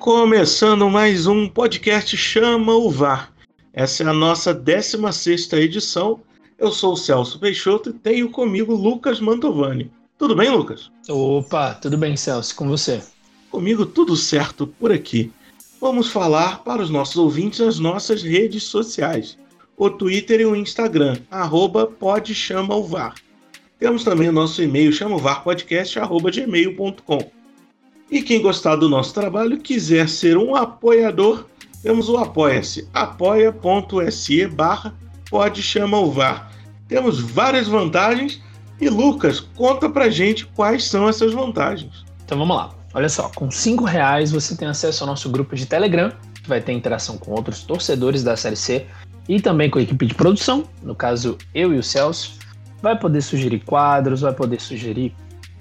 Começando mais um podcast Chama o VAR. Essa é a nossa 16 edição. Eu sou o Celso Peixoto e tenho comigo Lucas Mantovani. Tudo bem, Lucas? Opa, tudo bem, Celso. Com você? Comigo tudo certo por aqui. Vamos falar para os nossos ouvintes as nossas redes sociais. O Twitter e o Instagram, arroba pode chama o VAR. Temos também o nosso e-mail, chamovarpodcast.gmail.com. E quem gostar do nosso trabalho quiser ser um apoiador, temos o Apoia-se, apoia.se barra pode o VAR. Temos várias vantagens e Lucas, conta pra gente quais são essas vantagens. Então vamos lá. Olha só, com cinco reais você tem acesso ao nosso grupo de Telegram, que vai ter interação com outros torcedores da Série C e também com a equipe de produção, no caso eu e o Celso. Vai poder sugerir quadros, vai poder sugerir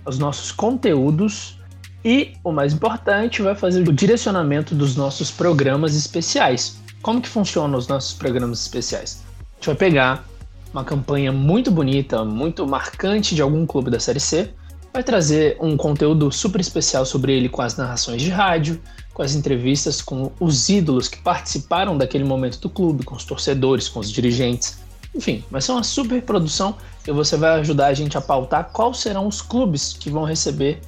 os nossos conteúdos e, o mais importante, vai fazer o direcionamento dos nossos programas especiais. Como que funcionam os nossos programas especiais? A gente vai pegar uma campanha muito bonita, muito marcante de algum clube da Série C, vai trazer um conteúdo super especial sobre ele com as narrações de rádio, com as entrevistas com os ídolos que participaram daquele momento do clube, com os torcedores, com os dirigentes. Enfim, vai ser uma super produção e você vai ajudar a gente a pautar quais serão os clubes que vão receber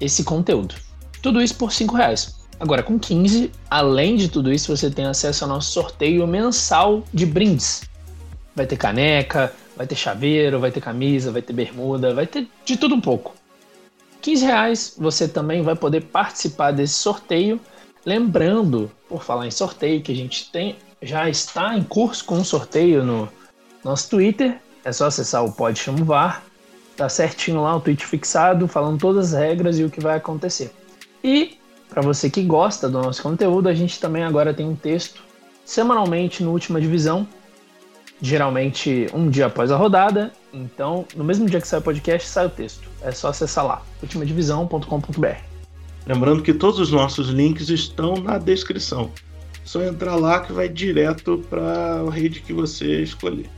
esse conteúdo. Tudo isso por 5 reais. Agora, com 15, além de tudo isso, você tem acesso ao nosso sorteio mensal de brindes. Vai ter caneca, vai ter chaveiro, vai ter camisa, vai ter bermuda, vai ter de tudo um pouco. 15 reais você também vai poder participar desse sorteio. Lembrando, por falar em sorteio, que a gente tem já está em curso com um sorteio no nosso Twitter. É só acessar o Pode Chamovar Tá certinho lá o tweet fixado, falando todas as regras e o que vai acontecer. E para você que gosta do nosso conteúdo, a gente também agora tem um texto semanalmente no Última Divisão, geralmente um dia após a rodada. Então, no mesmo dia que sai o podcast, sai o texto. É só acessar lá, ultimadivisão.com.br. Lembrando que todos os nossos links estão na descrição. Só entrar lá que vai direto para a rede que você escolher.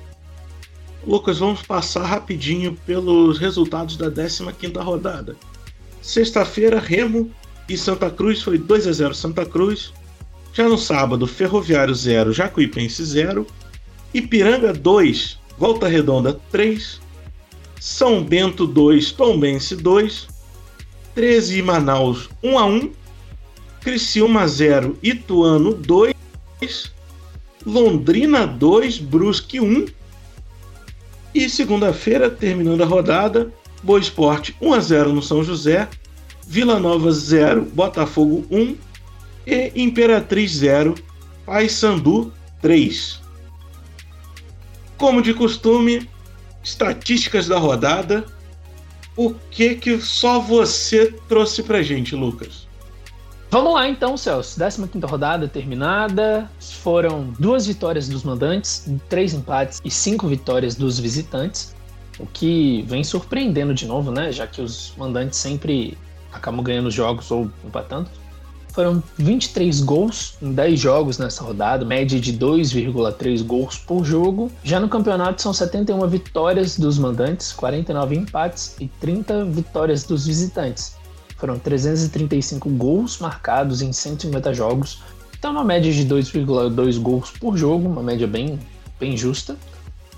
Lucas, vamos passar rapidinho pelos resultados da 15ª rodada. Sexta-feira, Remo e Santa Cruz foi 2 a 0 Santa Cruz. Já no sábado, Ferroviário 0, Jacuipense 0. Ipiranga 2, Volta Redonda 3. São Bento 2, Tombense 2. 13 e Manaus 1 a 1. Criciúma 0, Ituano 2. Londrina 2, Brusque 1. E segunda-feira, terminando a rodada, Boa Esporte 1 a 0 no São José, Vila Nova 0, Botafogo 1 e Imperatriz 0, Paysandu 3. Como de costume, estatísticas da rodada. O que que só você trouxe pra gente, Lucas? Vamos lá então, Celso. 15 rodada terminada. Foram duas vitórias dos mandantes, três empates e cinco vitórias dos visitantes. O que vem surpreendendo de novo, né? Já que os mandantes sempre acabam ganhando jogos ou empatando. Foram 23 gols em 10 jogos nessa rodada, média de 2,3 gols por jogo. Já no campeonato são 71 vitórias dos mandantes, 49 empates e 30 vitórias dos visitantes. Foram 335 gols marcados em 150 jogos, então uma média de 2,2 gols por jogo, uma média bem, bem justa.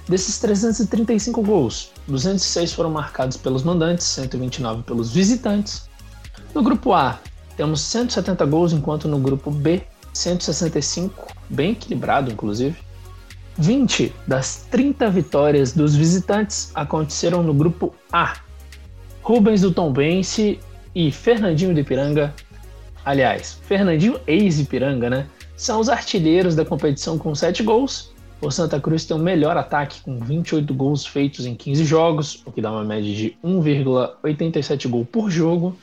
Desses 335 gols, 206 foram marcados pelos mandantes, 129 pelos visitantes. No grupo A, temos 170 gols, enquanto no grupo B, 165, bem equilibrado inclusive. 20 das 30 vitórias dos visitantes aconteceram no grupo A. Rubens do Tombense e Fernandinho de Ipiranga, aliás, Fernandinho ex-Ipiranga, né? São os artilheiros da competição com 7 gols. O Santa Cruz tem o melhor ataque com 28 gols feitos em 15 jogos, o que dá uma média de 1,87 gol por jogo.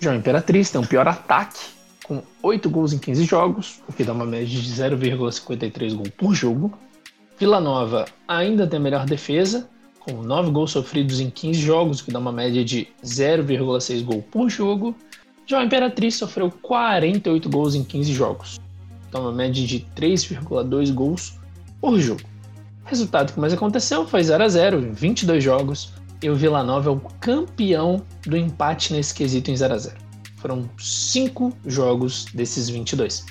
Já o Imperatriz tem o pior ataque com 8 gols em 15 jogos, o que dá uma média de 0,53 gol por jogo. Vila Nova ainda tem a melhor defesa, com 9 gols sofridos em 15 jogos, que dá uma média de 0,6 gol por jogo. Já a Imperatriz sofreu 48 gols em 15 jogos, dá uma média de 3,2 gols por jogo. Resultado que mais aconteceu foi 0 a 0 em 22 jogos e o Vila Nova é o campeão do empate nesse quesito em 0 a 0. Foram cinco jogos desses 22.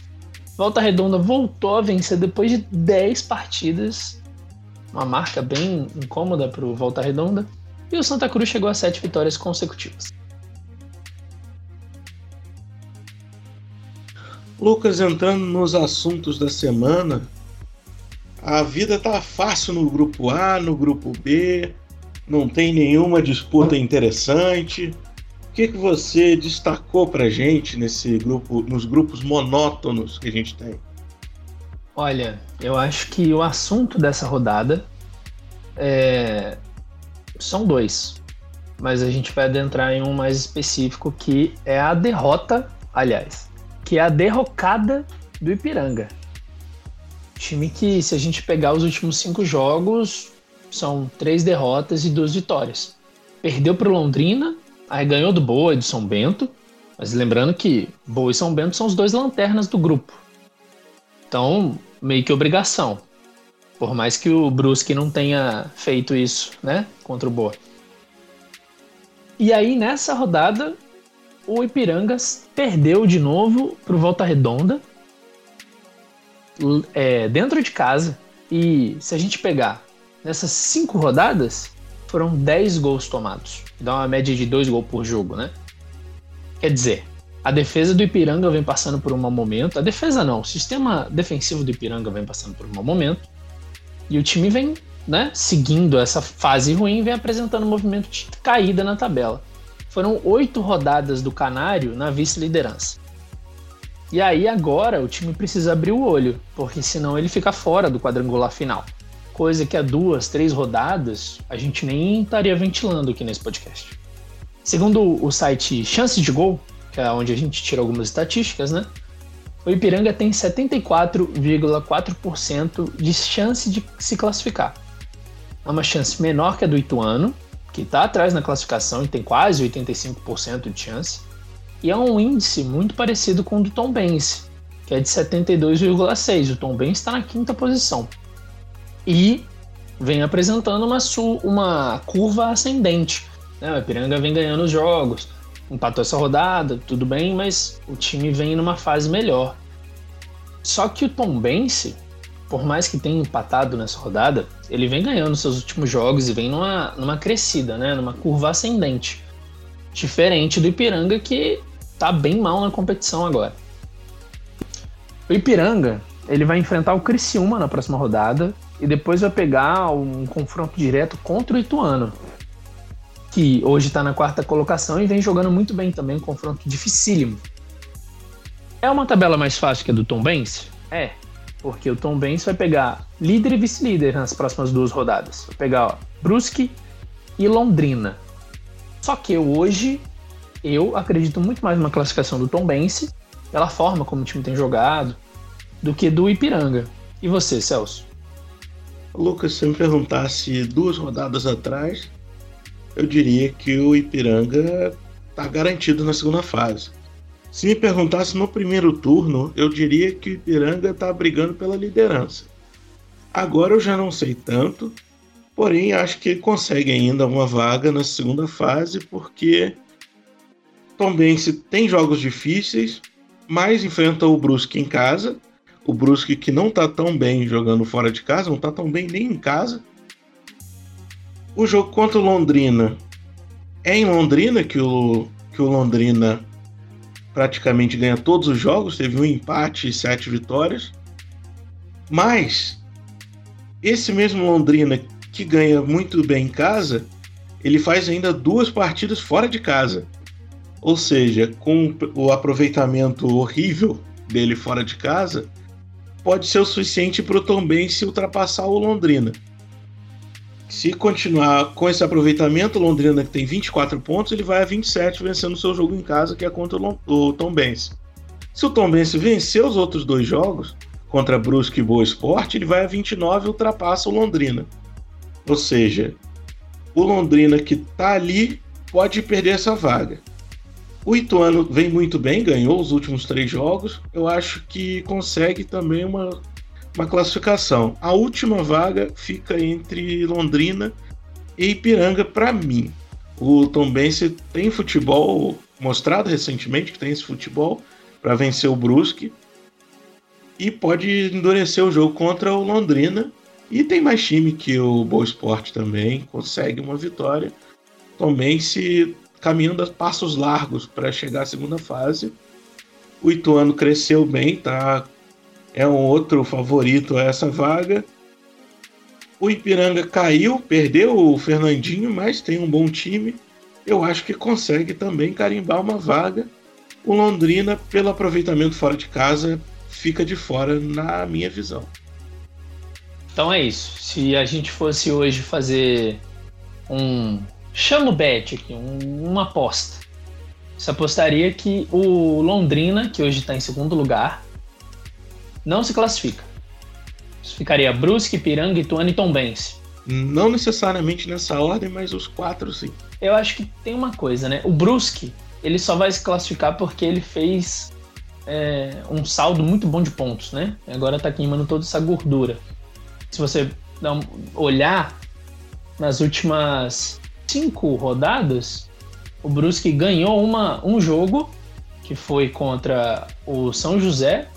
Volta Redonda voltou a vencer depois de 10 partidas. Uma marca bem incômoda para o Volta Redonda. E o Santa Cruz chegou a sete vitórias consecutivas. Lucas, entrando nos assuntos da semana, a vida tá fácil no grupo A, no grupo B, não tem nenhuma disputa interessante. O que, que você destacou pra gente nesse grupo, nos grupos monótonos que a gente tem? Olha, eu acho que o assunto dessa rodada é... são dois, mas a gente vai adentrar em um mais específico que é a derrota, aliás, que é a derrocada do Ipiranga. Time que, se a gente pegar os últimos cinco jogos, são três derrotas e duas vitórias. Perdeu para o Londrina, aí ganhou do Boa e do São Bento, mas lembrando que Boa e São Bento são os dois lanternas do grupo. Então, meio que obrigação. Por mais que o Brusque não tenha feito isso, né, contra o Boa. E aí, nessa rodada, o Ipirangas perdeu de novo para o Volta Redonda, é, dentro de casa. E se a gente pegar nessas cinco rodadas, foram 10 gols tomados. Dá uma média de 2 gols por jogo, né? Quer dizer, a defesa do Ipiranga vem passando por um mau momento. A defesa não, o sistema defensivo do Ipiranga vem passando por um mau momento. E o time vem, né, seguindo essa fase ruim, vem apresentando um movimento de caída na tabela. Foram oito rodadas do Canário na vice-liderança. E aí agora o time precisa abrir o olho, porque senão ele fica fora do quadrangular final. Coisa que há duas, três rodadas a gente nem estaria ventilando aqui nesse podcast. Segundo o site Chances de Gol, que é onde a gente tira algumas estatísticas, né? O Ipiranga tem 74,4% de chance de se classificar. É uma chance menor que a do Ituano, que está atrás na classificação e tem quase 85% de chance, e é um índice muito parecido com o do Tom Benz, que é de 72,6. O Tom Benz está na quinta posição. E vem apresentando uma, uma curva ascendente. Né? O Ipiranga vem ganhando os jogos, empatou essa rodada, tudo bem, mas o time vem numa fase melhor. Só que o Tom Bense por mais que tenha empatado nessa rodada, ele vem ganhando seus últimos jogos e vem numa, numa crescida, né? Numa curva ascendente. Diferente do Ipiranga, que tá bem mal na competição agora. O Ipiranga, ele vai enfrentar o Criciúma na próxima rodada e depois vai pegar um confronto direto contra o Ituano, que hoje está na quarta colocação e vem jogando muito bem também, um confronto dificílimo. É uma tabela mais fácil que a do Tom Benz? É, porque o Tom Benz vai pegar líder e vice-líder nas próximas duas rodadas. Vai pegar ó, Brusque e Londrina. Só que hoje eu acredito muito mais numa classificação do Tom Benz, pela forma como o time tem jogado, do que do Ipiranga. E você, Celso? Lucas, se me perguntasse duas rodadas atrás, eu diria que o Ipiranga está garantido na segunda fase. Se me perguntasse no primeiro turno, eu diria que o Ipiranga está brigando pela liderança. Agora eu já não sei tanto, porém acho que ele consegue ainda uma vaga na segunda fase, porque Tombense tem jogos difíceis, mas enfrenta o Brusque em casa. O Brusque que não está tão bem jogando fora de casa, não está tão bem nem em casa. O jogo contra o Londrina é em Londrina que o, que o Londrina praticamente ganha todos os jogos, teve um empate e sete vitórias. Mas esse mesmo Londrina que ganha muito bem em casa, ele faz ainda duas partidas fora de casa. Ou seja, com o aproveitamento horrível dele fora de casa, pode ser o suficiente para o Tom se ultrapassar o Londrina. Se continuar com esse aproveitamento, Londrina que tem 24 pontos, ele vai a 27 vencendo o seu jogo em casa, que é contra o Tom Benz. Se o Tom Benz vencer os outros dois jogos, contra Brusque e Boa Esporte, ele vai a 29 e ultrapassa o Londrina. Ou seja, o Londrina que está ali pode perder essa vaga. O Ituano vem muito bem, ganhou os últimos três jogos. Eu acho que consegue também uma uma classificação. A última vaga fica entre Londrina e Ipiranga para mim. O Tom Bense tem futebol mostrado recentemente que tem esse futebol para vencer o Brusque e pode endurecer o jogo contra o Londrina. E tem mais time que o Boa Esporte também consegue uma vitória. Também se caminhando a passos largos para chegar à segunda fase. O Ituano cresceu bem, tá? É um outro favorito a essa vaga. O Ipiranga caiu, perdeu o Fernandinho, mas tem um bom time. Eu acho que consegue também carimbar uma vaga. O Londrina, pelo aproveitamento fora de casa, fica de fora na minha visão. Então é isso. Se a gente fosse hoje fazer um chamo bet aqui, um, uma aposta. Você apostaria que o Londrina, que hoje está em segundo lugar, não se classifica. Ficaria Brusque, Piranga, Ituano e Tombense. Não necessariamente nessa ordem, mas os quatro sim. Eu acho que tem uma coisa, né? O Brusque, ele só vai se classificar porque ele fez é, um saldo muito bom de pontos, né? Agora tá queimando toda essa gordura. Se você um, olhar nas últimas cinco rodadas, o Brusque ganhou uma, um jogo que foi contra o São José,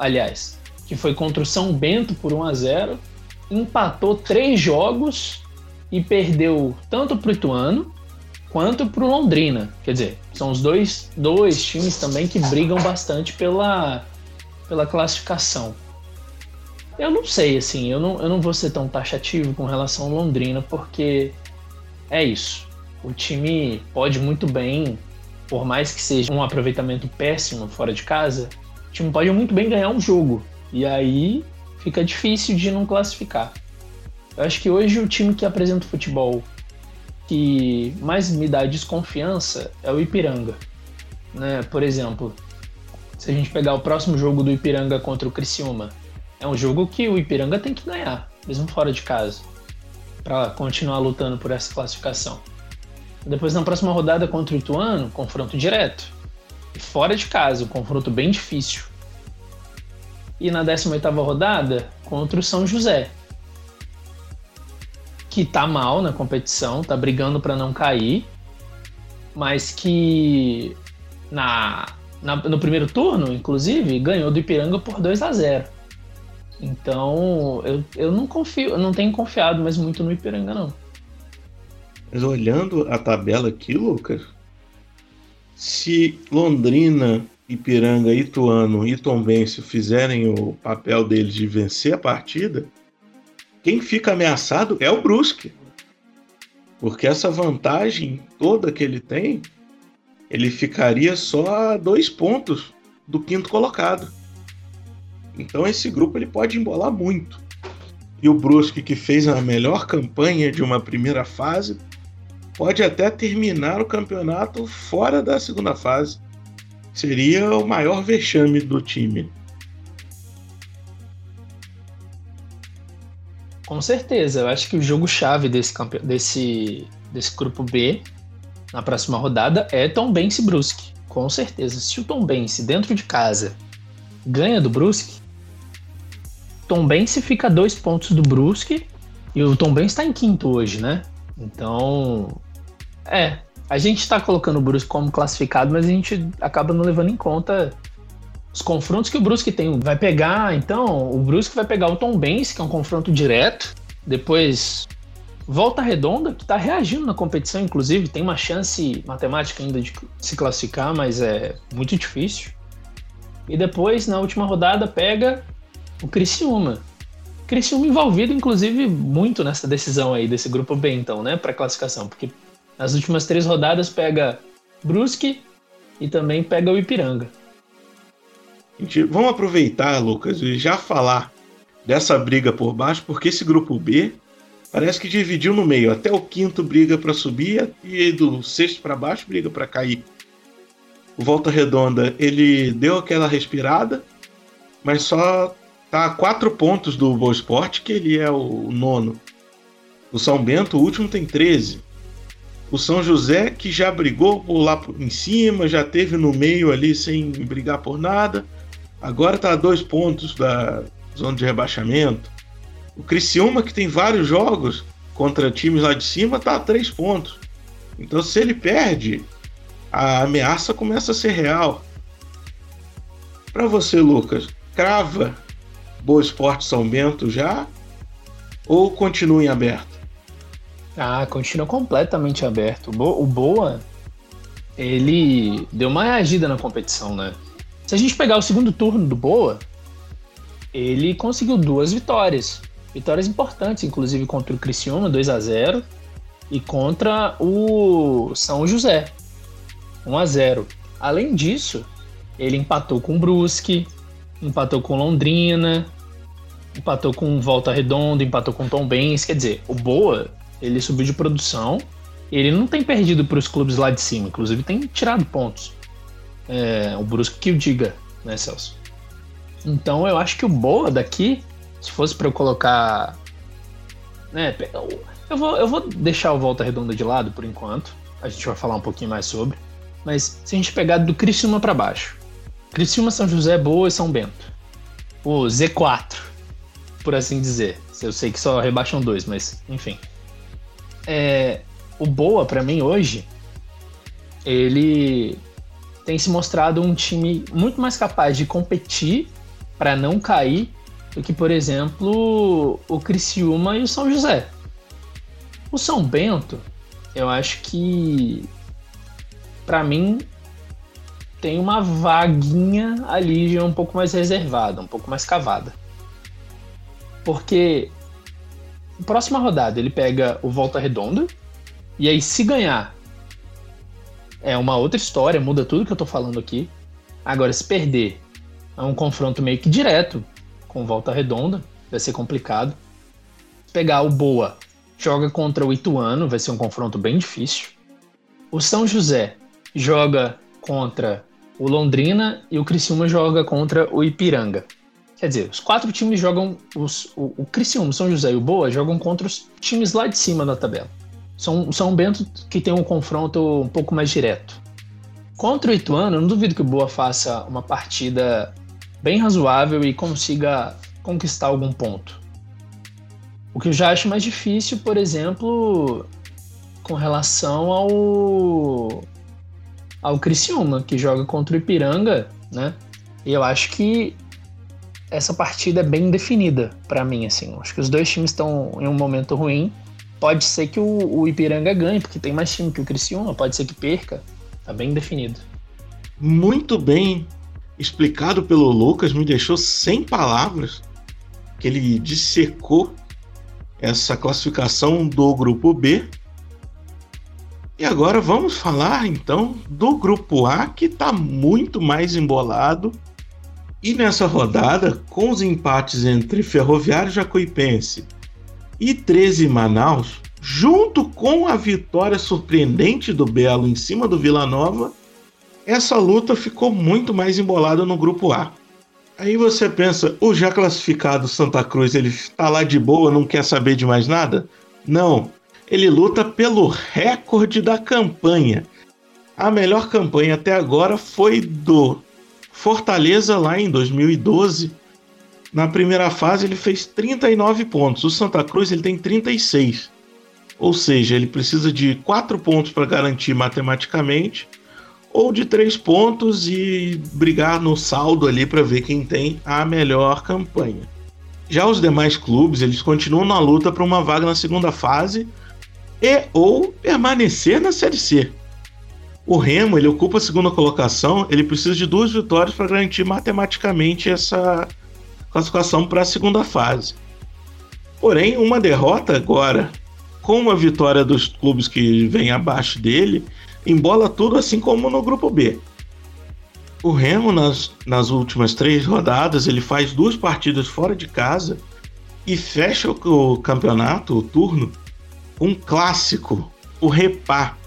aliás, que foi contra o São Bento por 1 a 0, empatou três jogos e perdeu tanto para o Ituano quanto para o Londrina. Quer dizer, são os dois, dois times também que brigam bastante pela, pela classificação. Eu não sei, assim, eu não, eu não vou ser tão taxativo com relação ao Londrina, porque é isso. O time pode muito bem, por mais que seja um aproveitamento péssimo fora de casa, o time pode muito bem ganhar um jogo. E aí fica difícil de não classificar. Eu acho que hoje o time que apresenta o futebol que mais me dá desconfiança é o Ipiranga. Né? Por exemplo, se a gente pegar o próximo jogo do Ipiranga contra o Criciúma, é um jogo que o Ipiranga tem que ganhar, mesmo fora de casa para continuar lutando por essa classificação. Depois, na próxima rodada contra o Ituano, confronto direto. Fora de casa, um confronto bem difícil. E na 18 rodada, contra o São José. Que tá mal na competição, tá brigando para não cair, mas que na, na, no primeiro turno, inclusive, ganhou do Ipiranga por 2 a 0 então, eu, eu não confio, eu não tenho confiado mais muito no Ipiranga, não. Mas olhando a tabela aqui, Lucas, se Londrina, Ipiranga, Ituano e Tombense fizerem o papel deles de vencer a partida, quem fica ameaçado é o Brusque. Porque essa vantagem toda que ele tem, ele ficaria só a dois pontos do quinto colocado. Então esse grupo ele pode embolar muito. E o Brusque, que fez a melhor campanha de uma primeira fase, pode até terminar o campeonato fora da segunda fase. Seria o maior vexame do time. Com certeza, eu acho que o jogo-chave desse, desse, desse grupo B na próxima rodada é Tom Bense Brusque. Com certeza. Se o Tom Bense dentro de casa ganha do Brusque, Tom Bense fica a dois pontos do Brusque e o Tom Bense está em quinto hoje, né? Então, é, a gente está colocando o Brusque como classificado, mas a gente acaba não levando em conta os confrontos que o Brusque tem. Vai pegar, então, o Brusque vai pegar o Tom Bense, que é um confronto direto, depois Volta Redonda, que está reagindo na competição, inclusive, tem uma chance matemática ainda de se classificar, mas é muito difícil. E depois, na última rodada, pega o Criciúma. Criciúma envolvido, inclusive, muito nessa decisão aí desse grupo B, então, né, para classificação, porque nas últimas três rodadas pega Brusque e também pega o Ipiranga. Vamos aproveitar, Lucas, e já falar dessa briga por baixo, porque esse grupo B parece que dividiu no meio. Até o quinto briga para subir e do sexto para baixo briga para cair. O Volta Redonda ele deu aquela respirada, mas só tá a quatro pontos do Boa Esporte, que ele é o nono. O São Bento, o último, tem 13. O São José, que já brigou por lá em cima, já teve no meio ali sem brigar por nada. Agora tá a dois pontos da zona de rebaixamento. O Criciúma, que tem vários jogos contra times lá de cima, tá a três pontos. Então, se ele perde, a ameaça começa a ser real. Para você, Lucas, crava Boa Esporte São Bento já ou continua em aberto? Ah, continua completamente aberto. O Boa, ele deu uma reagida na competição, né? Se a gente pegar o segundo turno do Boa, ele conseguiu duas vitórias. Vitórias importantes, inclusive contra o Criciúma, 2 a 0 e contra o São José, 1 a 0 Além disso, ele empatou com o Brusque, empatou com Londrina, empatou com Volta Redonda, empatou com Tom Benz. Quer dizer, o Boa, ele subiu de produção, ele não tem perdido para os clubes lá de cima, inclusive tem tirado pontos. É, o Brusque que o diga, né, Celso? Então eu acho que o Boa daqui, se fosse para eu colocar. Né, eu vou, eu vou deixar o Volta Redonda de lado por enquanto. A gente vai falar um pouquinho mais sobre. Mas se a gente pegar do Criciúma para baixo, Criciúma, São José, Boa e São Bento. O Z4, por assim dizer. Eu sei que só rebaixam dois, mas enfim. É, o Boa, para mim, hoje, ele tem se mostrado um time muito mais capaz de competir para não cair do que, por exemplo, o Criciúma e o São José. O São Bento, eu acho que para mim tem uma vaguinha ali já um pouco mais reservada, um pouco mais cavada. Porque próxima rodada ele pega o Volta Redonda e aí se ganhar é uma outra história, muda tudo que eu tô falando aqui. Agora se perder é um confronto meio que direto com Volta Redonda, vai ser complicado. Pegar o Boa, joga contra o Ituano, vai ser um confronto bem difícil. O São José joga contra o Londrina e o Criciúma joga contra o Ipiranga. Quer dizer, os quatro times jogam. Os, o, o Criciúma, São José e o Boa jogam contra os times lá de cima da tabela. São, São Bento que tem um confronto um pouco mais direto. Contra o Ituano, eu não duvido que o Boa faça uma partida bem razoável e consiga conquistar algum ponto. O que eu já acho mais difícil, por exemplo, com relação ao ao Criciúma, que joga contra o Ipiranga, né? E eu acho que essa partida é bem definida para mim, assim. Acho que os dois times estão em um momento ruim. Pode ser que o, o, Ipiranga ganhe, porque tem mais time que o Criciúma, pode ser que perca. Tá bem definido. Muito bem explicado pelo Lucas, me deixou sem palavras, que ele dissecou essa classificação do grupo B e agora vamos falar então do grupo A, que está muito mais embolado. E nessa rodada, com os empates entre Ferroviário Jacuipense e 13 Manaus, junto com a vitória surpreendente do Belo em cima do Vila Nova, essa luta ficou muito mais embolada no grupo A. Aí você pensa, o já classificado Santa Cruz, ele está lá de boa, não quer saber de mais nada? Não, ele luta pelo recorde da campanha. A melhor campanha até agora foi do Fortaleza lá em 2012. Na primeira fase ele fez 39 pontos. O Santa Cruz ele tem 36. Ou seja, ele precisa de 4 pontos para garantir matematicamente ou de 3 pontos e brigar no saldo ali para ver quem tem a melhor campanha. Já os demais clubes, eles continuam na luta para uma vaga na segunda fase e ou permanecer na Série C. O Remo ele ocupa a segunda colocação, ele precisa de duas vitórias para garantir matematicamente essa classificação para a segunda fase. Porém, uma derrota agora, com uma vitória dos clubes que vêm abaixo dele, embola tudo assim como no grupo B. O Remo, nas, nas últimas três rodadas, ele faz duas partidas fora de casa e fecha o, o campeonato, o turno, um clássico, o Repá.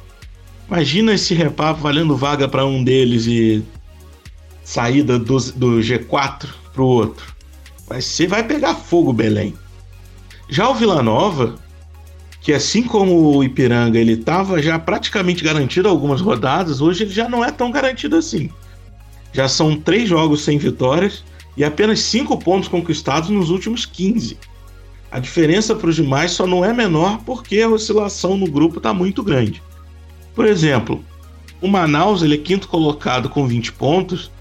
Imagina esse Repá valendo vaga para um deles e saída do, do G4 para o outro. Vai ser, vai pegar fogo, Belém. Já o Vila Nova, que assim como o Ipiranga, ele estava já praticamente garantido algumas rodadas, hoje ele já não é tão garantido assim. Já são três jogos sem vitórias e apenas cinco pontos conquistados nos últimos 15. A diferença para os demais só não é menor porque a oscilação no grupo está muito grande. Por exemplo, o Manaus ele é quinto colocado com 20 pontos.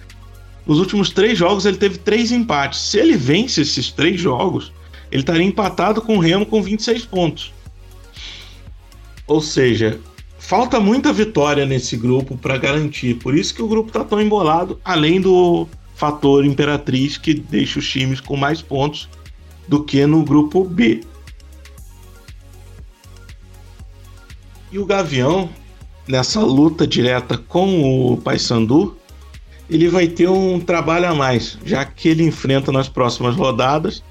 Nos últimos três jogos ele teve três empates. Se ele vence esses três jogos, ele estaria empatado com o Remo com 26 pontos. Ou seja, falta muita vitória nesse grupo para garantir. Por isso que o grupo está tão embolado, além do fator Imperatriz que deixa os times com mais pontos do que no grupo B. E o Gavião, nessa luta direta com o Paysandu, ele vai ter um trabalho a mais, já que ele enfrenta nas próximas rodadas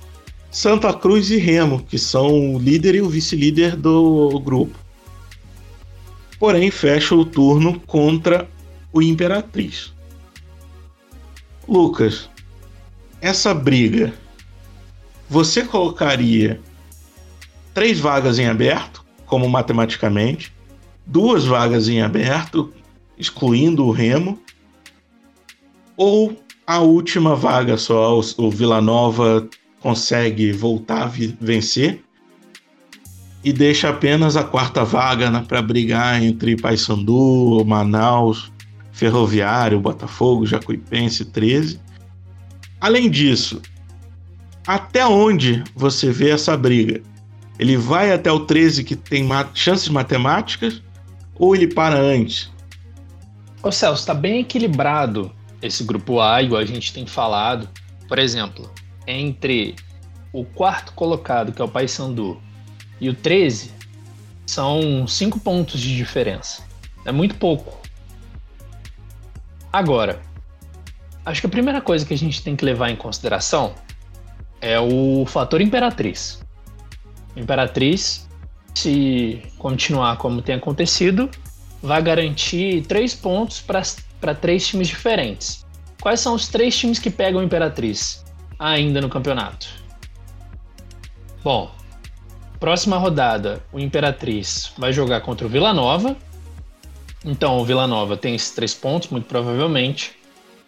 Santa Cruz e Remo, que são o líder e o vice-líder do grupo. Porém, fecha o turno contra o Imperatriz. Lucas, essa briga, você colocaria três vagas em aberto, como matematicamente, duas vagas em aberto, excluindo o Remo, ou a última vaga só, o Vila Nova consegue voltar a vencer e deixa apenas a quarta vaga para brigar entre Paysandu, Manaus, Ferroviário, Botafogo, Jacuipense 13. Além disso, até onde você vê essa briga? Ele vai até o 13 que tem chances matemáticas ou ele para antes? Ô Celso, está bem equilibrado esse grupo A, igual a gente tem falado. Por exemplo, entre o quarto colocado, que é o Paysandu, e o 13, são cinco pontos de diferença. É muito pouco. Agora, acho que a primeira coisa que a gente tem que levar em consideração é o fator Imperatriz. Imperatriz, se continuar como tem acontecido, vai garantir três pontos para três times diferentes. Quais são os três times que pegam Imperatriz ainda no campeonato? Bom, próxima rodada, o Imperatriz vai jogar contra o Vila Nova, então, o Vila Nova tem esses três pontos, muito provavelmente.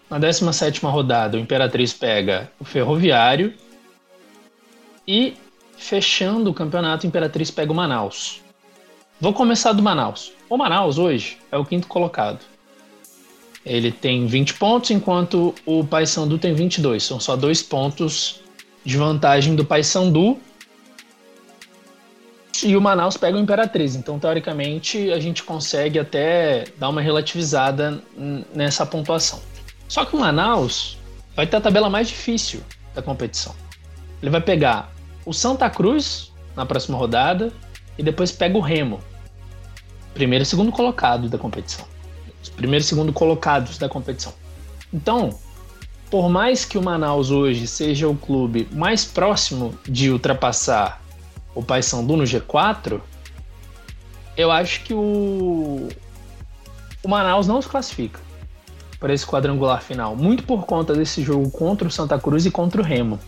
Na 17 rodada, o Imperatriz pega o Ferroviário. E, fechando o campeonato, Imperatriz pega o Manaus. Vou começar do Manaus. O Manaus, hoje, é o quinto colocado. Ele tem 20 pontos, enquanto o Paysandu tem 22. São só dois pontos de vantagem do Paysandu e o Manaus pega o Imperatriz. Então, teoricamente, a gente consegue até dar uma relativizada nessa pontuação. Só que o Manaus vai ter a tabela mais difícil da competição. Ele vai pegar o Santa Cruz na próxima rodada e depois pega o Remo. Primeiro e segundo colocado da competição. Os primeiros e segundo colocados da competição. Então, por mais que o Manaus hoje seja o clube mais próximo de ultrapassar o Paysandu no G4, eu acho que o, o Manaus não se classifica para esse quadrangular final, muito por conta desse jogo contra o Santa Cruz e contra o Remo,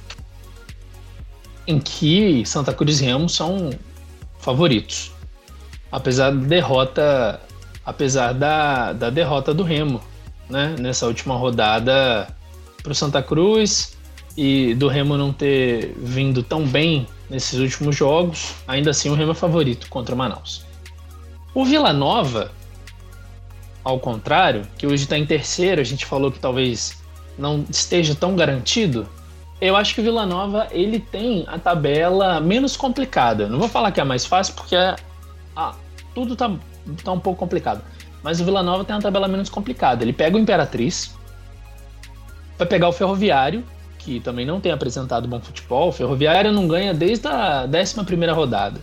em que Santa Cruz e Remo são favoritos, apesar da derrota, apesar da, da derrota do Remo, né, nessa última rodada para o Santa Cruz e do Remo não ter vindo tão bem nesses últimos jogos. Ainda assim, o Remo é favorito contra o Manaus. O Vila Nova, ao contrário, que hoje está em terceiro, a gente falou que talvez não esteja tão garantido. Eu acho que o Vila Nova ele tem a tabela menos complicada. Não vou falar que é a mais fácil porque é, ah, tudo está tá um pouco complicado. Mas o Vila Nova tem uma tabela menos complicada. Ele pega o Imperatriz, vai pegar o Ferroviário, que também não tem apresentado bom futebol. O Ferroviária não ganha desde a 11 rodada.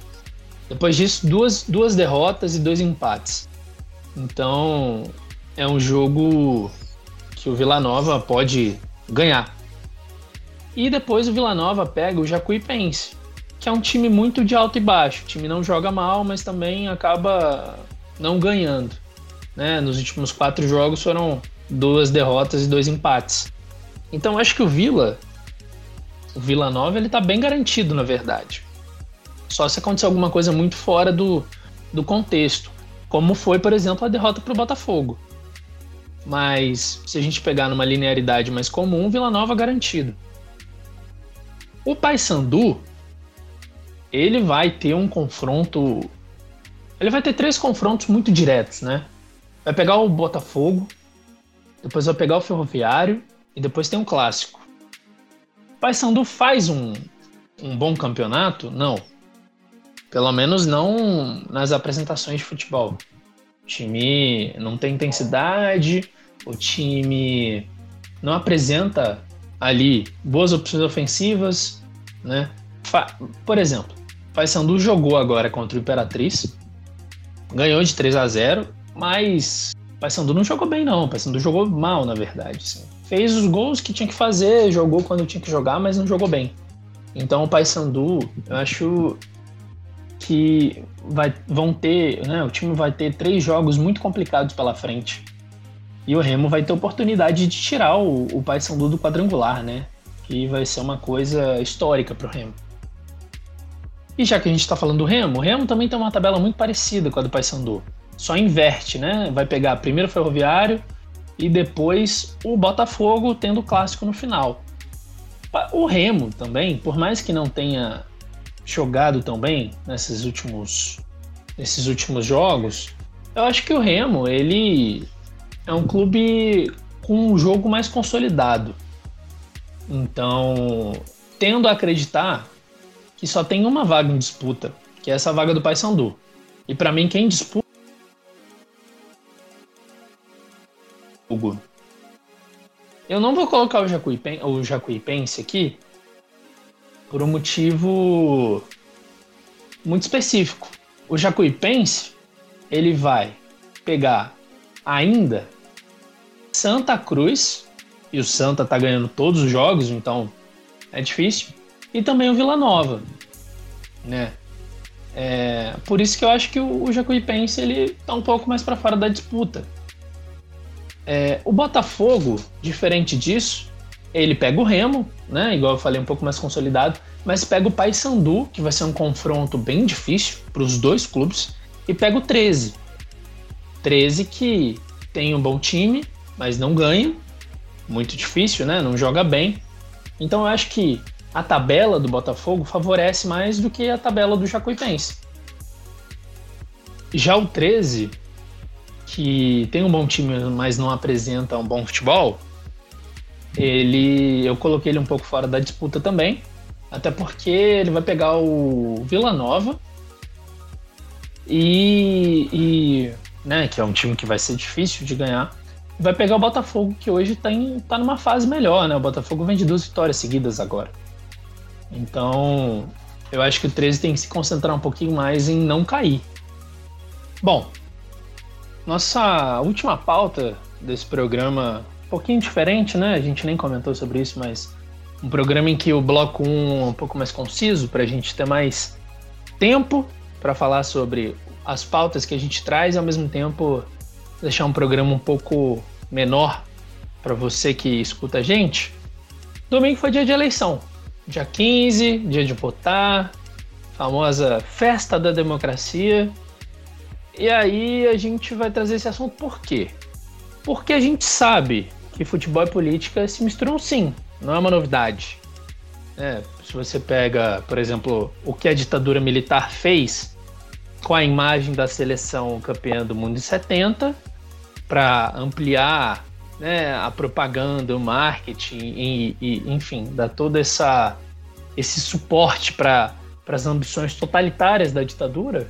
Depois disso, duas, duas derrotas e dois empates. Então, é um jogo que o Vila Nova pode ganhar. E depois o Vila Nova pega o Jacuipense, que é um time muito de alto e baixo. O time não joga mal, mas também acaba não ganhando. Né? Nos últimos quatro jogos foram duas derrotas e dois empates. Então acho que o Vila, o Vila Nova, ele tá bem garantido, na verdade. Só se acontecer alguma coisa muito fora do, do contexto. Como foi, por exemplo, a derrota para o Botafogo. Mas se a gente pegar numa linearidade mais comum, Vila Nova garantido. O Paysandu, ele vai ter um confronto. Ele vai ter três confrontos muito diretos, né? vai pegar o Botafogo, depois vai pegar o Ferroviário e depois tem um clássico. O Paysandu faz um, um bom campeonato? Não. Pelo menos não nas apresentações de futebol. O time não tem intensidade, o time não apresenta ali boas opções ofensivas, né? Por exemplo, Paysandu jogou agora contra o Imperatriz, ganhou de 3 a 0, mas Paysandu não jogou bem não, Paysandu jogou mal, na verdade. Assim. Fez os gols que tinha que fazer, jogou quando tinha que jogar, mas não jogou bem. Então o Paysandu, eu acho que vai, vão ter, né, o time vai ter três jogos muito complicados pela frente. E o Remo vai ter oportunidade de tirar o, o Paysandu do quadrangular, né? Que vai ser uma coisa histórica para o Remo. E já que a gente está falando do Remo, o Remo também tem uma tabela muito parecida com a do Paysandu. Só inverte, né? Vai pegar primeiro o Ferroviário e depois o Botafogo tendo o clássico no final. O Remo também, por mais que não tenha jogado tão bem nesses últimos, nesses últimos jogos, eu acho que o Remo ele é um clube com um jogo mais consolidado. Então, tendo a acreditar que só tem uma vaga em disputa, que é essa vaga do Paysandu. E para mim quem disputa Eu não vou colocar o Jacuipense, o Jacuipense aqui por um motivo muito específico. O Jacuipense, ele vai pegar ainda Santa Cruz, e o Santa tá ganhando todos os jogos, então é difícil, e também o Vila Nova, né? É, por isso que eu acho que o, o Jacuipense ele tá um pouco mais para fora da disputa. É, o Botafogo, diferente disso, ele pega o Remo, né? Igual eu falei, um pouco mais consolidado, mas pega o Paysandu, que vai ser um confronto bem difícil para os dois clubes, e pega o 13. 13 que tem um bom time, mas não ganha. Muito difícil, né? Não joga bem. Então eu acho que a tabela do Botafogo favorece mais do que a tabela do Jacuipense. Já o 13, que tem um bom time, mas não apresenta um bom futebol, ele eu coloquei ele um pouco fora da disputa também, até porque ele vai pegar o Vila Nova e, e né, que é um time que vai ser difícil de ganhar. Vai pegar o Botafogo, que hoje está tá numa fase melhor, né? O Botafogo vem de duas vitórias seguidas agora. Então, eu acho que o 13 tem que se concentrar um pouquinho mais em não cair. Bom, nossa última pauta desse programa, um pouquinho diferente, né? A gente nem comentou sobre isso, mas um programa em que o bloco 1 é um pouco mais conciso, para a gente ter mais tempo para falar sobre as pautas que a gente traz e ao mesmo tempo deixar um programa um pouco menor para você que escuta a gente. Domingo foi dia de eleição. Dia 15, dia de votar, famosa festa da democracia. E aí a gente vai trazer esse assunto por quê? Porque a gente sabe que futebol e política se misturam sim, não é uma novidade. É, se você pega, por exemplo, o que a ditadura militar fez com a imagem da seleção campeã do mundo em 70 para ampliar né, a propaganda, o marketing e, e, enfim, dar todo essa, esse suporte para as ambições totalitárias da ditadura,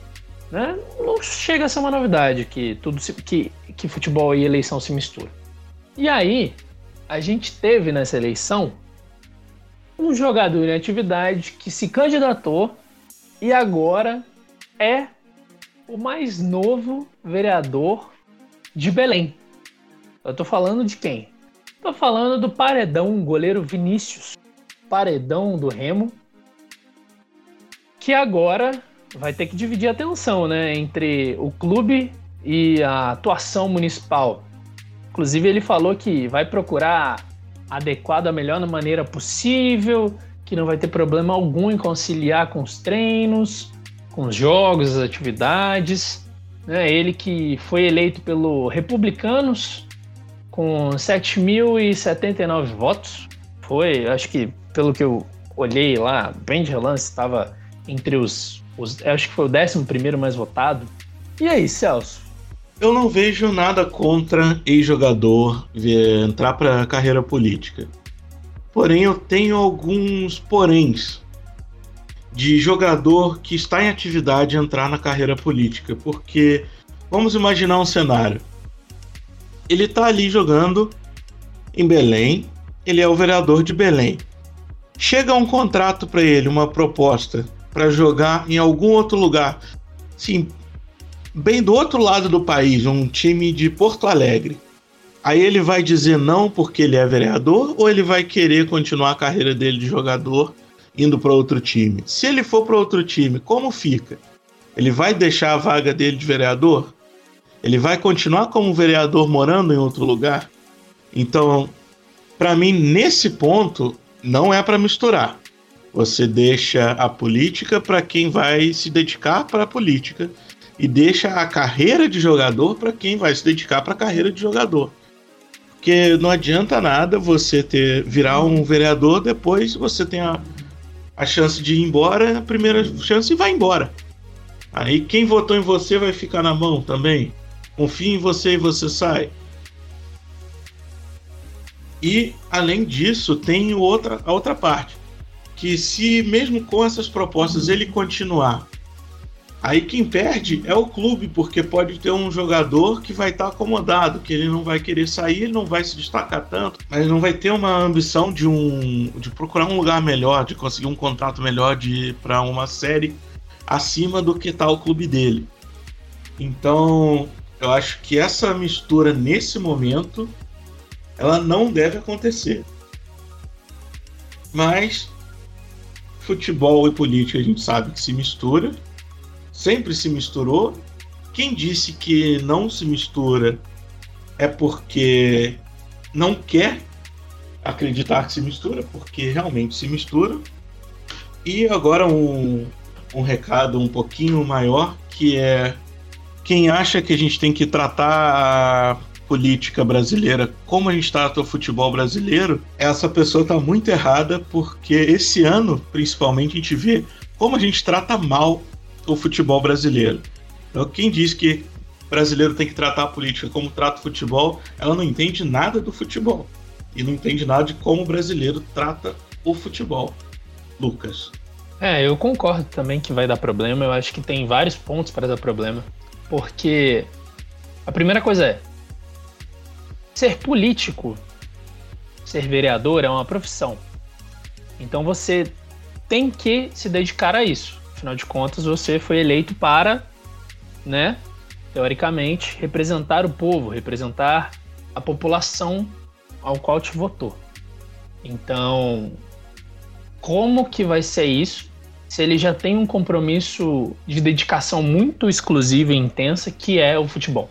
né, não chega a ser uma novidade que tudo se, que, que futebol e eleição se misturam. E aí, a gente teve nessa eleição um jogador em atividade que se candidatou e agora é o mais novo vereador de Belém. Eu tô falando de quem? Tô falando do paredão, goleiro Vinícius, paredão do Remo, que agora vai ter que dividir a atenção, né, entre o clube e a atuação municipal. Inclusive ele falou que vai procurar adequar da melhor maneira possível, que não vai ter problema algum em conciliar com os treinos, com os jogos, as atividades. Né? Ele que foi eleito pelo Republicanos com 7.079 votos. Foi, acho que pelo que eu olhei lá, bem de relance, estava entre os, os. Acho que foi o 11 mais votado. E aí, Celso? Eu não vejo nada contra ex-jogador entrar para a carreira política. Porém, eu tenho alguns poréns de jogador que está em atividade entrar na carreira política, porque vamos imaginar um cenário. Ele está ali jogando em Belém, ele é o vereador de Belém. Chega um contrato para ele, uma proposta para jogar em algum outro lugar, sim, bem do outro lado do país, um time de Porto Alegre. Aí ele vai dizer não porque ele é vereador ou ele vai querer continuar a carreira dele de jogador indo para outro time? Se ele for para outro time, como fica? Ele vai deixar a vaga dele de vereador? Ele vai continuar como vereador morando em outro lugar? Então, para mim, nesse ponto, não é para misturar. Você deixa a política para quem vai se dedicar para a política e deixa a carreira de jogador para quem vai se dedicar para a carreira de jogador. Porque não adianta nada você ter virar um vereador, depois você tem a, a chance de ir embora, a primeira chance e vai embora. Aí quem votou em você vai ficar na mão também. Confia em você e você sai. E além disso, tem outra, a outra parte. Que se mesmo com essas propostas ele continuar Aí quem perde é o clube, porque pode ter um jogador que vai estar tá acomodado, que ele não vai querer sair, ele não vai se destacar tanto, mas não vai ter uma ambição de um de procurar um lugar melhor, de conseguir um contrato melhor de para uma série acima do que está o clube dele. Então, eu acho que essa mistura nesse momento ela não deve acontecer. Mas futebol e política a gente sabe que se mistura sempre se misturou. Quem disse que não se mistura é porque não quer acreditar que se mistura, porque realmente se mistura. E agora um, um recado um pouquinho maior, que é quem acha que a gente tem que tratar a política brasileira como a gente trata o futebol brasileiro, essa pessoa está muito errada, porque esse ano, principalmente, a gente vê como a gente trata mal o futebol brasileiro. Então, quem diz que brasileiro tem que tratar a política como trata o futebol, ela não entende nada do futebol. E não entende nada de como o brasileiro trata o futebol. Lucas. É, eu concordo também que vai dar problema. Eu acho que tem vários pontos para dar problema. Porque a primeira coisa é: ser político, ser vereador é uma profissão. Então você tem que se dedicar a isso. Afinal de contas, você foi eleito para, né, teoricamente, representar o povo, representar a população ao qual te votou. Então, como que vai ser isso se ele já tem um compromisso de dedicação muito exclusiva e intensa que é o futebol?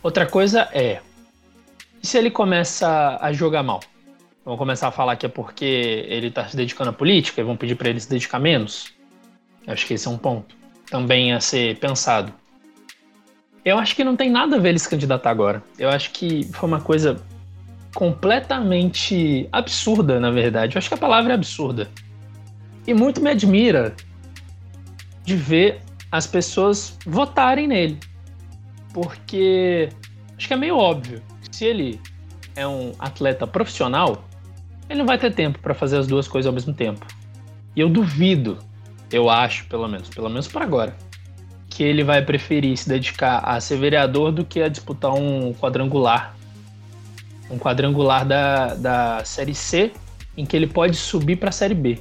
Outra coisa é, e se ele começa a jogar mal? Vão começar a falar que é porque ele está se dedicando à política e vão pedir para ele se dedicar menos. Acho que esse é um ponto também a ser pensado. Eu acho que não tem nada a ver ele se candidatar agora. Eu acho que foi uma coisa completamente absurda, na verdade. Eu acho que a palavra é absurda. E muito me admira de ver as pessoas votarem nele. Porque acho que é meio óbvio. Se ele é um atleta profissional, ele não vai ter tempo para fazer as duas coisas ao mesmo tempo. E eu duvido, eu acho, pelo menos, pelo menos para agora, que ele vai preferir se dedicar a ser vereador do que a disputar um quadrangular. Um quadrangular da, da Série C, em que ele pode subir para a Série B.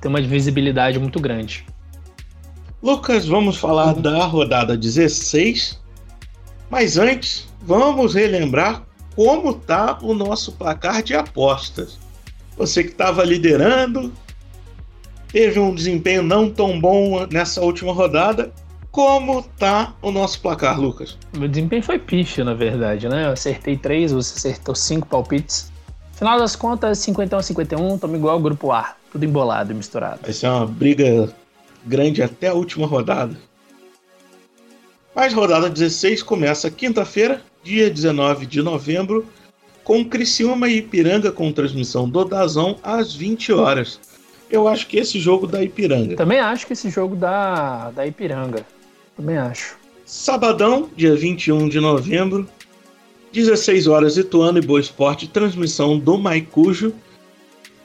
Tem uma visibilidade muito grande. Lucas, vamos falar da rodada 16. Mas antes, vamos relembrar como tá o nosso placar de apostas. Você que estava liderando, teve um desempenho não tão bom nessa última rodada. Como tá o nosso placar, Lucas? Meu desempenho foi pífio, na verdade, né? Eu acertei três, você acertou cinco palpites. Final das contas, 51 a 51, estamos igual ao grupo A, tudo embolado e misturado. Vai ser uma briga grande até a última rodada. Mas rodada 16 começa quinta-feira, dia 19 de novembro, com Criciúma e Ipiranga com transmissão do Dazão às 20 horas. Eu acho que esse jogo da Ipiranga. Também acho que esse jogo da, da Ipiranga. Também acho. Sabadão, dia 21 de novembro, 16 horas Ituano e Boa Esporte, transmissão do Maicujo.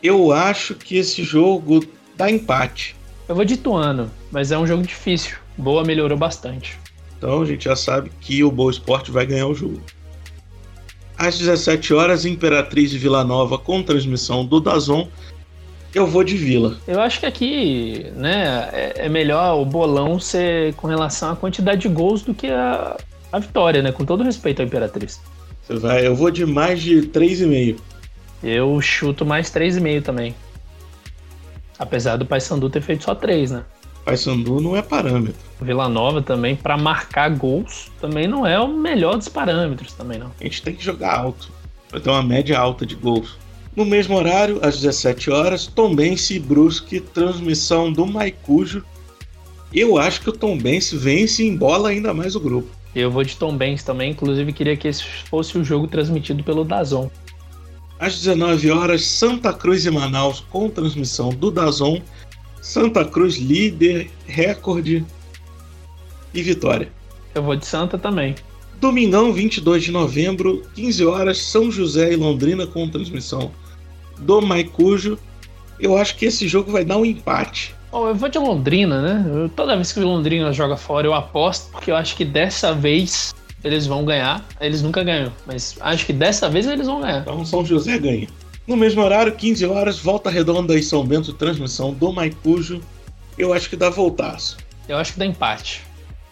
Eu acho que esse jogo dá empate. Eu vou de Ituano, mas é um jogo difícil. Boa melhorou bastante. Então a gente já sabe que o Boa Esporte vai ganhar o jogo. Às 17 horas, Imperatriz e Vila Nova com transmissão do Dazon. Eu vou de Vila. Eu acho que aqui, né, é, é melhor o bolão ser com relação à quantidade de gols do que a, a vitória, né? Com todo respeito à Imperatriz. Você vai, eu vou de mais de 3,5. Eu chuto mais 3,5 também. Apesar do Paysandu ter feito só 3, né? Paysandu não é parâmetro. Vila Nova também, para marcar gols, também não é o melhor dos parâmetros também, não. A gente tem que jogar alto. Vai ter uma média alta de gols. No mesmo horário, às 17 horas, Tombense e Brusque, transmissão do Maicujo. Eu acho que o Tombense vence e embola ainda mais o grupo. Eu vou de Tombense também, inclusive queria que esse fosse o jogo transmitido pelo Dazon. Às 19 horas, Santa Cruz e Manaus com transmissão do Dazon. Santa Cruz líder, recorde e vitória. Eu vou de Santa também. Domingão, 22 de novembro, 15 horas, São José e Londrina com transmissão do Maicujo. Eu acho que esse jogo vai dar um empate. Oh, eu vou de Londrina, né? Eu, toda vez que o Londrina joga fora, eu aposto, porque eu acho que dessa vez eles vão ganhar. Eles nunca ganham, mas acho que dessa vez eles vão ganhar. Então São José ganha. No mesmo horário, 15 horas, Volta Redonda e São Bento, transmissão do Maicujo. Eu acho que dá voltaço. Eu acho que dá empate.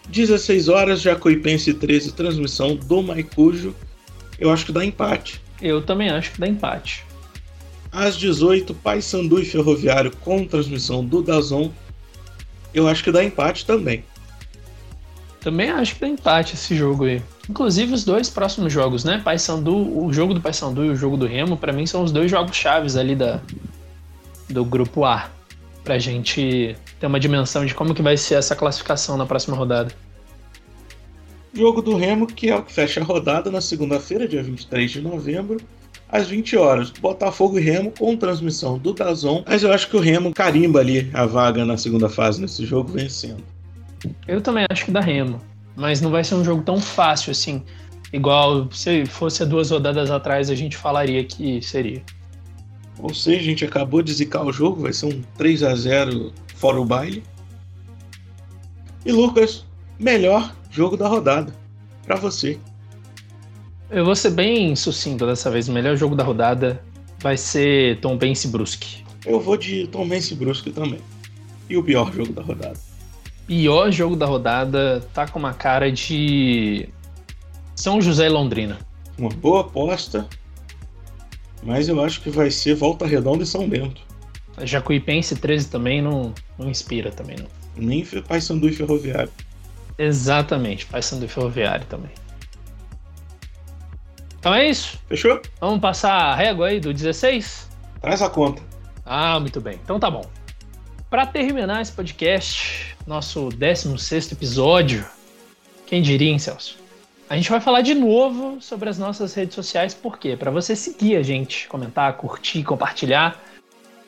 16 horas, Jacuipense 13, transmissão do Maicujo. Eu acho que dá empate. Eu também acho que dá empate. Às 18, Paysandu e Ferroviário com transmissão do Dazon. Eu acho que dá empate também. Também acho que dá empate esse jogo aí. Inclusive os dois próximos jogos, né? Paysandu, o jogo do Paysandu e o jogo do Remo, para mim são os dois jogos chaves ali da do grupo A, pra gente ter uma dimensão de como que vai ser essa classificação na próxima rodada. Jogo do Remo, que é o que fecha a rodada na segunda-feira, dia 23 de novembro, às 20 horas. Botafogo e Remo com transmissão do Dazon. Mas eu acho que o Remo carimba ali a vaga na segunda fase nesse jogo, vencendo. Eu também acho que dá Remo, mas não vai ser um jogo tão fácil assim. Igual se fosse duas rodadas atrás a gente falaria que seria. Ou seja, a gente acabou de zicar o jogo, vai ser um 3 a 0 fora o baile. E Lucas, melhor jogo da rodada para você. Eu vou ser bem sucinto dessa vez. O melhor jogo da rodada vai ser Tom Bense Brusque. Eu vou de Tom Bense Brusque também. E o pior jogo da rodada? Pior jogo da rodada tá com uma cara de São José e Londrina. Uma boa aposta, mas eu acho que vai ser Volta Redonda e São Bento. A Jacuipense 13 também não, não inspira também não. Nem Paysandu e Ferroviário. Exatamente, Paysandu e Ferroviário também. Então é isso. Fechou? Vamos passar a régua aí do 16? Traz a conta. Ah, muito bem. Então tá bom. Para terminar esse podcast, nosso 16 episódio, quem diria, hein, Celso? A gente vai falar de novo sobre as nossas redes sociais, por quê? Para você seguir a gente, comentar, curtir, compartilhar.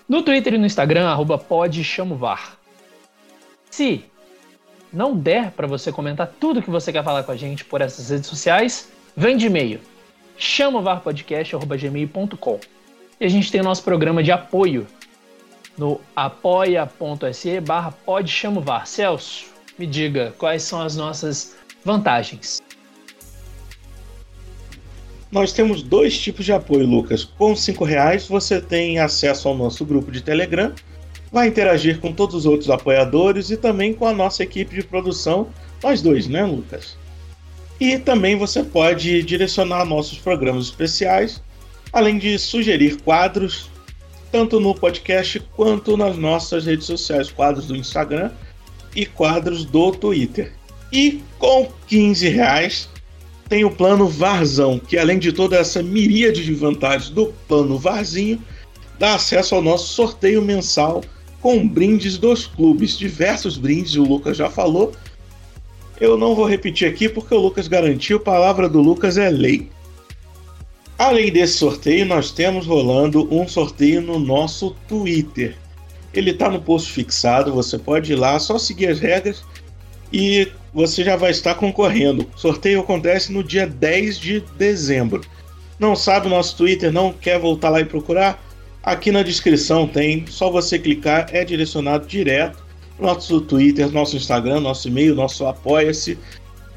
No Twitter e no Instagram, arroba podchamovar. Se não der para você comentar tudo que você quer falar com a gente por essas redes sociais, vem de e-mail chamovarpodcast.gmail.com. E a gente tem o nosso programa de apoio no apoia.se barra podchamovar. Celso, me diga quais são as nossas vantagens. Nós temos dois tipos de apoio, Lucas. Com cinco reais você tem acesso ao nosso grupo de Telegram, vai interagir com todos os outros apoiadores e também com a nossa equipe de produção, nós dois, né, Lucas? E também você pode direcionar nossos programas especiais, além de sugerir quadros, tanto no podcast quanto nas nossas redes sociais, quadros do Instagram e quadros do Twitter. E com 15 reais tem o plano Varzão, que além de toda essa miríade de vantagens do plano Varzinho, dá acesso ao nosso sorteio mensal com brindes dos clubes, diversos brindes, o Lucas já falou, eu não vou repetir aqui porque o Lucas garantiu, palavra do Lucas é lei. Além desse sorteio, nós temos rolando um sorteio no nosso Twitter. Ele está no post fixado, você pode ir lá, só seguir as regras e você já vai estar concorrendo. O sorteio acontece no dia 10 de dezembro. Não sabe o nosso Twitter, não quer voltar lá e procurar? Aqui na descrição tem, só você clicar, é direcionado direto nosso Twitter, nosso Instagram, nosso e-mail, nosso Apoia-se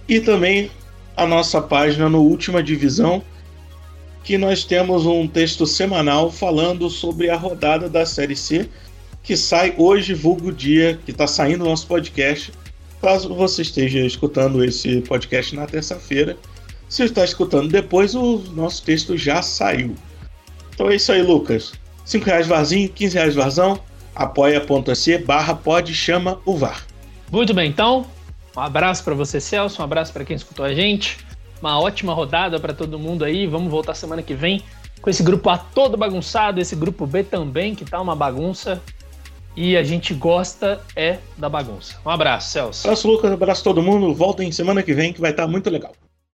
e também a nossa página no Última Divisão, que nós temos um texto semanal falando sobre a rodada da Série C, que sai hoje, vulgo dia, que está saindo o nosso podcast. Caso você esteja escutando esse podcast na terça-feira, se está escutando depois, o nosso texto já saiu. Então é isso aí, Lucas. 5 reais varzinho, 15 reais varzão, apoia.se barra pode chama o VAR. Muito bem, então, um abraço para você, Celso, um abraço para quem escutou a gente, uma ótima rodada para todo mundo aí, vamos voltar semana que vem com esse grupo A todo bagunçado, esse grupo B também, que tá uma bagunça, e a gente gosta é da bagunça. Um abraço, Celso. Abraço, Lucas, abraço todo mundo, voltem semana que vem que vai estar tá muito legal.